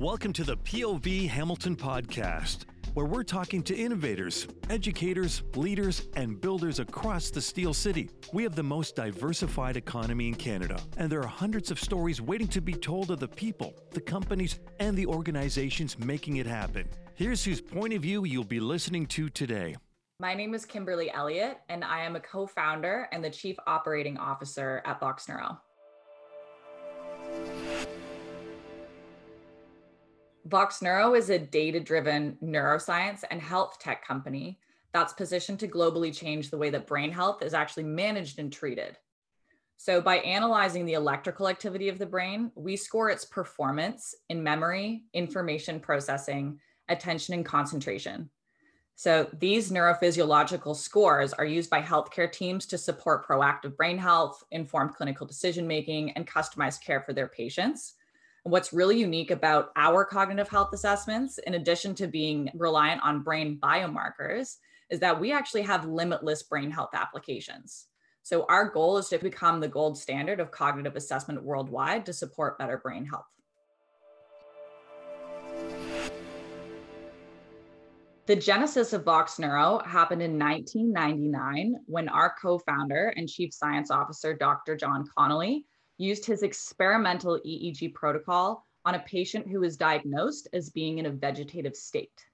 Welcome to the POV Hamilton podcast, where we're talking to innovators, educators, leaders, and builders across the Steel City. We have the most diversified economy in Canada, and there are hundreds of stories waiting to be told of the people, the companies, and the organizations making it happen. Here's whose point of view you'll be listening to today. My name is Kimberly Elliott, and I am a co founder and the chief operating officer at Vox Neuro. Vox Neuro is a data driven neuroscience and health tech company that's positioned to globally change the way that brain health is actually managed and treated. So, by analyzing the electrical activity of the brain, we score its performance in memory, information processing, attention, and concentration. So, these neurophysiological scores are used by healthcare teams to support proactive brain health, informed clinical decision making, and customized care for their patients what's really unique about our cognitive health assessments, in addition to being reliant on brain biomarkers, is that we actually have limitless brain health applications. So, our goal is to become the gold standard of cognitive assessment worldwide to support better brain health. The genesis of Vox Neuro happened in 1999 when our co founder and chief science officer, Dr. John Connolly, used his experimental EEG protocol on a patient who was diagnosed as being in a vegetative state.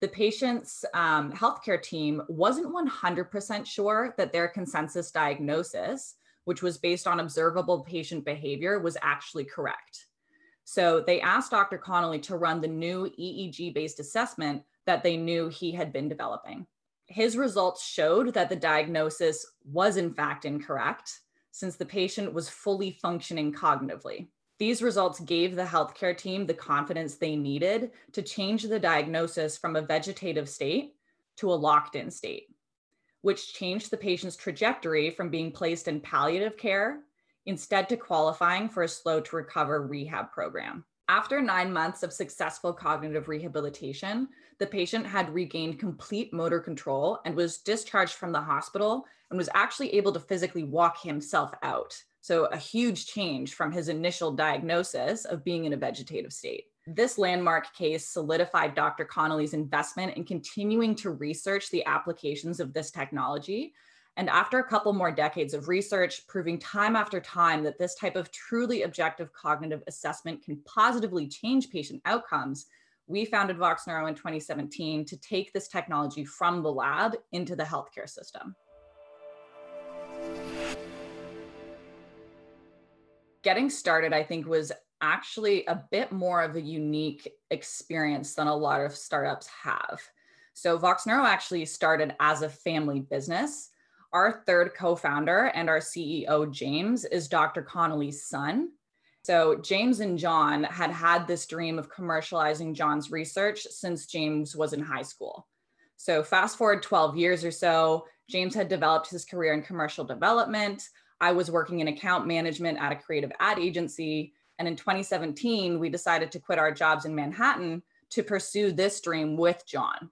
The patient's um, healthcare team wasn't 100% sure that their consensus diagnosis, which was based on observable patient behavior, was actually correct. So they asked Dr. Connolly to run the new EEG based assessment that they knew he had been developing. His results showed that the diagnosis was, in fact, incorrect since the patient was fully functioning cognitively. These results gave the healthcare team the confidence they needed to change the diagnosis from a vegetative state to a locked in state, which changed the patient's trajectory from being placed in palliative care instead to qualifying for a slow to recover rehab program. After nine months of successful cognitive rehabilitation, the patient had regained complete motor control and was discharged from the hospital and was actually able to physically walk himself out. So, a huge change from his initial diagnosis of being in a vegetative state. This landmark case solidified Dr. Connolly's investment in continuing to research the applications of this technology and after a couple more decades of research proving time after time that this type of truly objective cognitive assessment can positively change patient outcomes, we founded Vox Neuro in 2017 to take this technology from the lab into the healthcare system. Getting started, I think, was actually a bit more of a unique experience than a lot of startups have. So, Vox Neuro actually started as a family business our third co founder and our CEO, James, is Dr. Connolly's son. So, James and John had had this dream of commercializing John's research since James was in high school. So, fast forward 12 years or so, James had developed his career in commercial development. I was working in account management at a creative ad agency. And in 2017, we decided to quit our jobs in Manhattan to pursue this dream with John.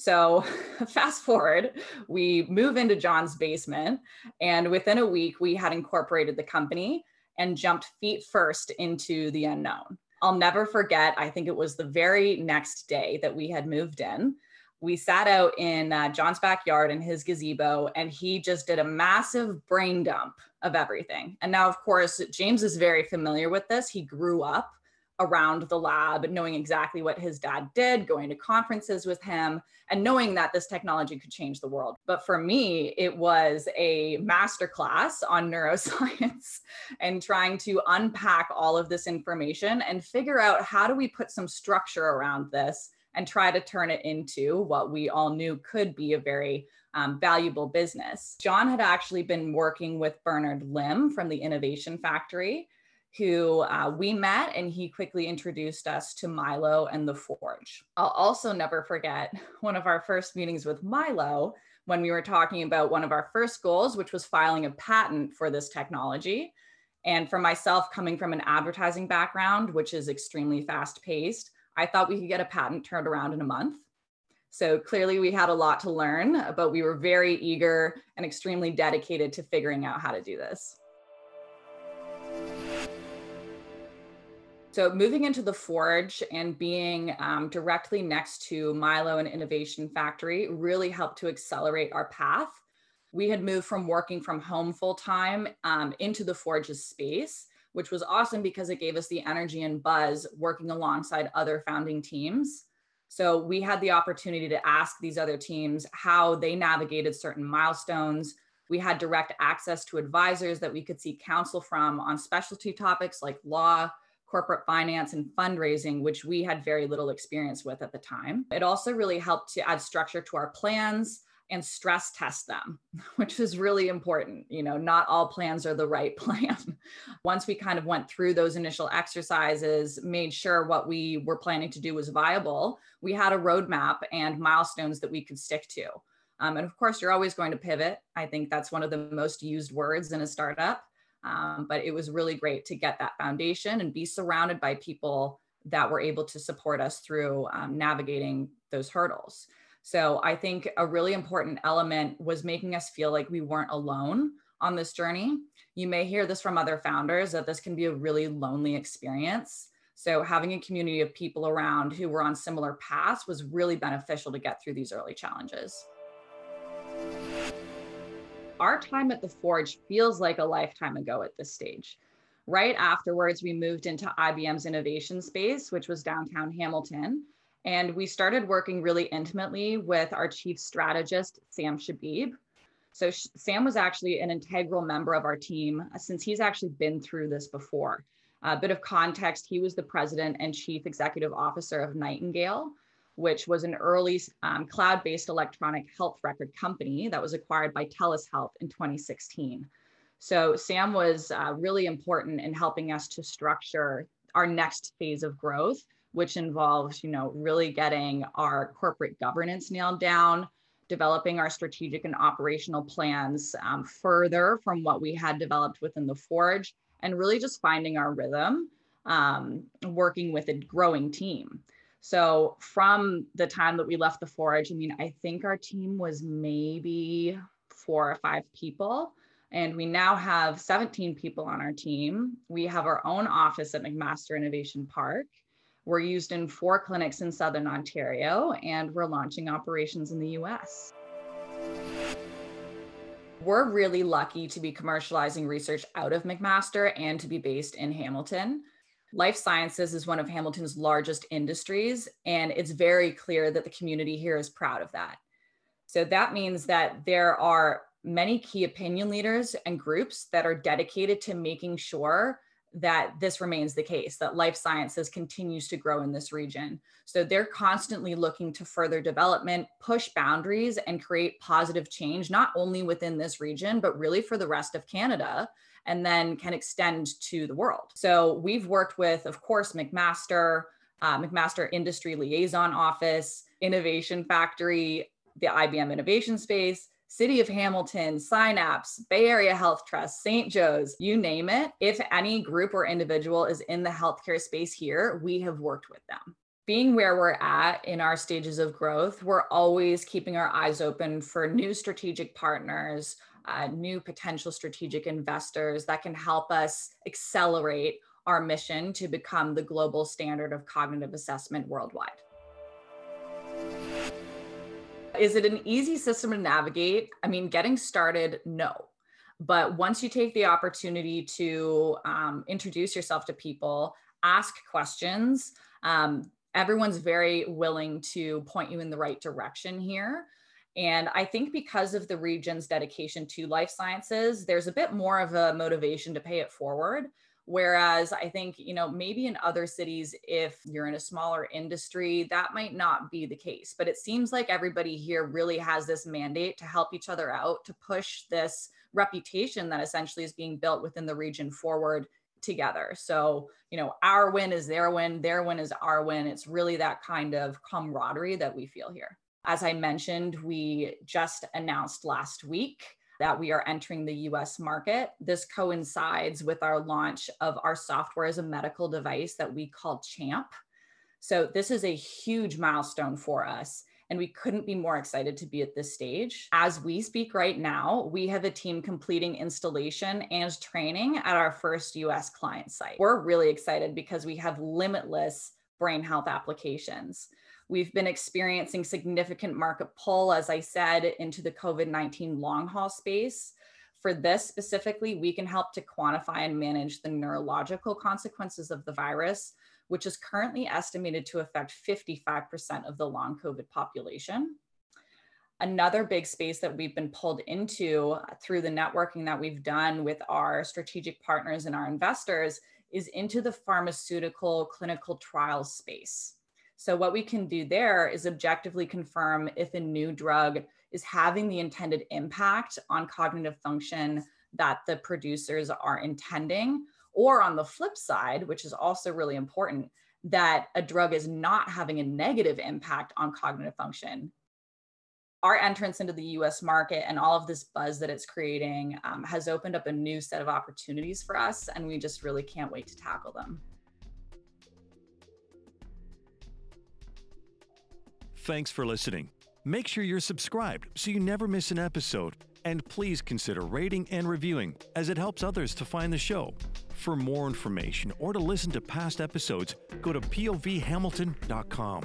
So, fast forward, we move into John's basement, and within a week, we had incorporated the company and jumped feet first into the unknown. I'll never forget, I think it was the very next day that we had moved in. We sat out in uh, John's backyard in his gazebo, and he just did a massive brain dump of everything. And now, of course, James is very familiar with this. He grew up around the lab, knowing exactly what his dad did, going to conferences with him, and knowing that this technology could change the world. But for me, it was a masterclass on neuroscience and trying to unpack all of this information and figure out how do we put some structure around this and try to turn it into what we all knew could be a very um, valuable business. John had actually been working with Bernard Lim from the Innovation Factory who uh, we met and he quickly introduced us to Milo and the Forge. I'll also never forget one of our first meetings with Milo when we were talking about one of our first goals, which was filing a patent for this technology. And for myself, coming from an advertising background, which is extremely fast paced, I thought we could get a patent turned around in a month. So clearly, we had a lot to learn, but we were very eager and extremely dedicated to figuring out how to do this. So, moving into the Forge and being um, directly next to Milo and Innovation Factory really helped to accelerate our path. We had moved from working from home full time um, into the Forge's space, which was awesome because it gave us the energy and buzz working alongside other founding teams. So, we had the opportunity to ask these other teams how they navigated certain milestones. We had direct access to advisors that we could seek counsel from on specialty topics like law corporate finance and fundraising, which we had very little experience with at the time. It also really helped to add structure to our plans and stress test them, which is really important. You know, not all plans are the right plan. Once we kind of went through those initial exercises, made sure what we were planning to do was viable, we had a roadmap and milestones that we could stick to. Um, and of course, you're always going to pivot. I think that's one of the most used words in a startup. Um, but it was really great to get that foundation and be surrounded by people that were able to support us through um, navigating those hurdles. So I think a really important element was making us feel like we weren't alone on this journey. You may hear this from other founders that this can be a really lonely experience. So having a community of people around who were on similar paths was really beneficial to get through these early challenges our time at the Forge feels like a lifetime ago at this stage. Right afterwards, we moved into IBM's innovation space, which was downtown Hamilton. And we started working really intimately with our chief strategist, Sam Shabib. So, Sam was actually an integral member of our team uh, since he's actually been through this before. A bit of context he was the president and chief executive officer of Nightingale, which was an early um, cloud based electronic health record company that was acquired by TELUS Health in 2016. So, Sam was uh, really important in helping us to structure our next phase of growth, which involves, you know, really getting our corporate governance nailed down, developing our strategic and operational plans um, further from what we had developed within the Forge, and really just finding our rhythm, um, working with a growing team. So from the time that we left the forge, I mean, I think our team was maybe four or five people. And we now have 17 people on our team. We have our own office at McMaster Innovation Park. We're used in four clinics in Southern Ontario, and we're launching operations in the US. We're really lucky to be commercializing research out of McMaster and to be based in Hamilton life sciences is one of Hamilton's largest industries, and it's very clear that the community here is proud of that. So that means that there are many key opinion leaders and groups that are dedicated to making sure that this remains the case, that life sciences continues to grow in this region. So they're constantly looking to further development, push boundaries, and create positive change, not only within this region, but really for the rest of Canada and then can extend to the world. So we've worked with, of course, McMaster, uh, McMaster Industry Liaison Office, Innovation Factory, the IBM Innovation Space, City of Hamilton, Synapse, Bay Area Health Trust, St. Joe's, you name it. If any group or individual is in the healthcare space here, we have worked with them. Being where we're at in our stages of growth, we're always keeping our eyes open for new strategic partners, uh, new potential strategic investors that can help us accelerate our mission to become the global standard of cognitive assessment worldwide. Is it an easy system to navigate? I mean, getting started, no. But once you take the opportunity to um, introduce yourself to people, ask questions, um, everyone's very willing to point you in the right direction here. And I think because of the region's dedication to life sciences, there's a bit more of a motivation to pay it forward. Whereas I think, you know, maybe in other cities, if you're in a smaller industry, that might not be the case. But it seems like everybody here really has this mandate to help each other out, to push this reputation that essentially is being built within the region forward together. So, you know, our win is their win, their win is our win. It's really that kind of camaraderie that we feel here. As I mentioned, we just announced last week that we are entering the US market. This coincides with our launch of our software as a medical device that we call CHAMP. So, this is a huge milestone for us. And we couldn't be more excited to be at this stage. As we speak right now, we have a team completing installation and training at our first US client site. We're really excited because we have limitless brain health applications. We've been experiencing significant market pull, as I said, into the COVID 19 long haul space. For this specifically, we can help to quantify and manage the neurological consequences of the virus, which is currently estimated to affect 55% of the long COVID population. Another big space that we've been pulled into through the networking that we've done with our strategic partners and our investors is into the pharmaceutical clinical trial space. So, what we can do there is objectively confirm if a new drug is having the intended impact on cognitive function that the producers are intending, or on the flip side, which is also really important, that a drug is not having a negative impact on cognitive function. Our entrance into the US market and all of this buzz that it's creating um, has opened up a new set of opportunities for us, and we just really can't wait to tackle them. Thanks for listening. Make sure you're subscribed so you never miss an episode. And please consider rating and reviewing as it helps others to find the show. For more information or to listen to past episodes, go to povhamilton.com.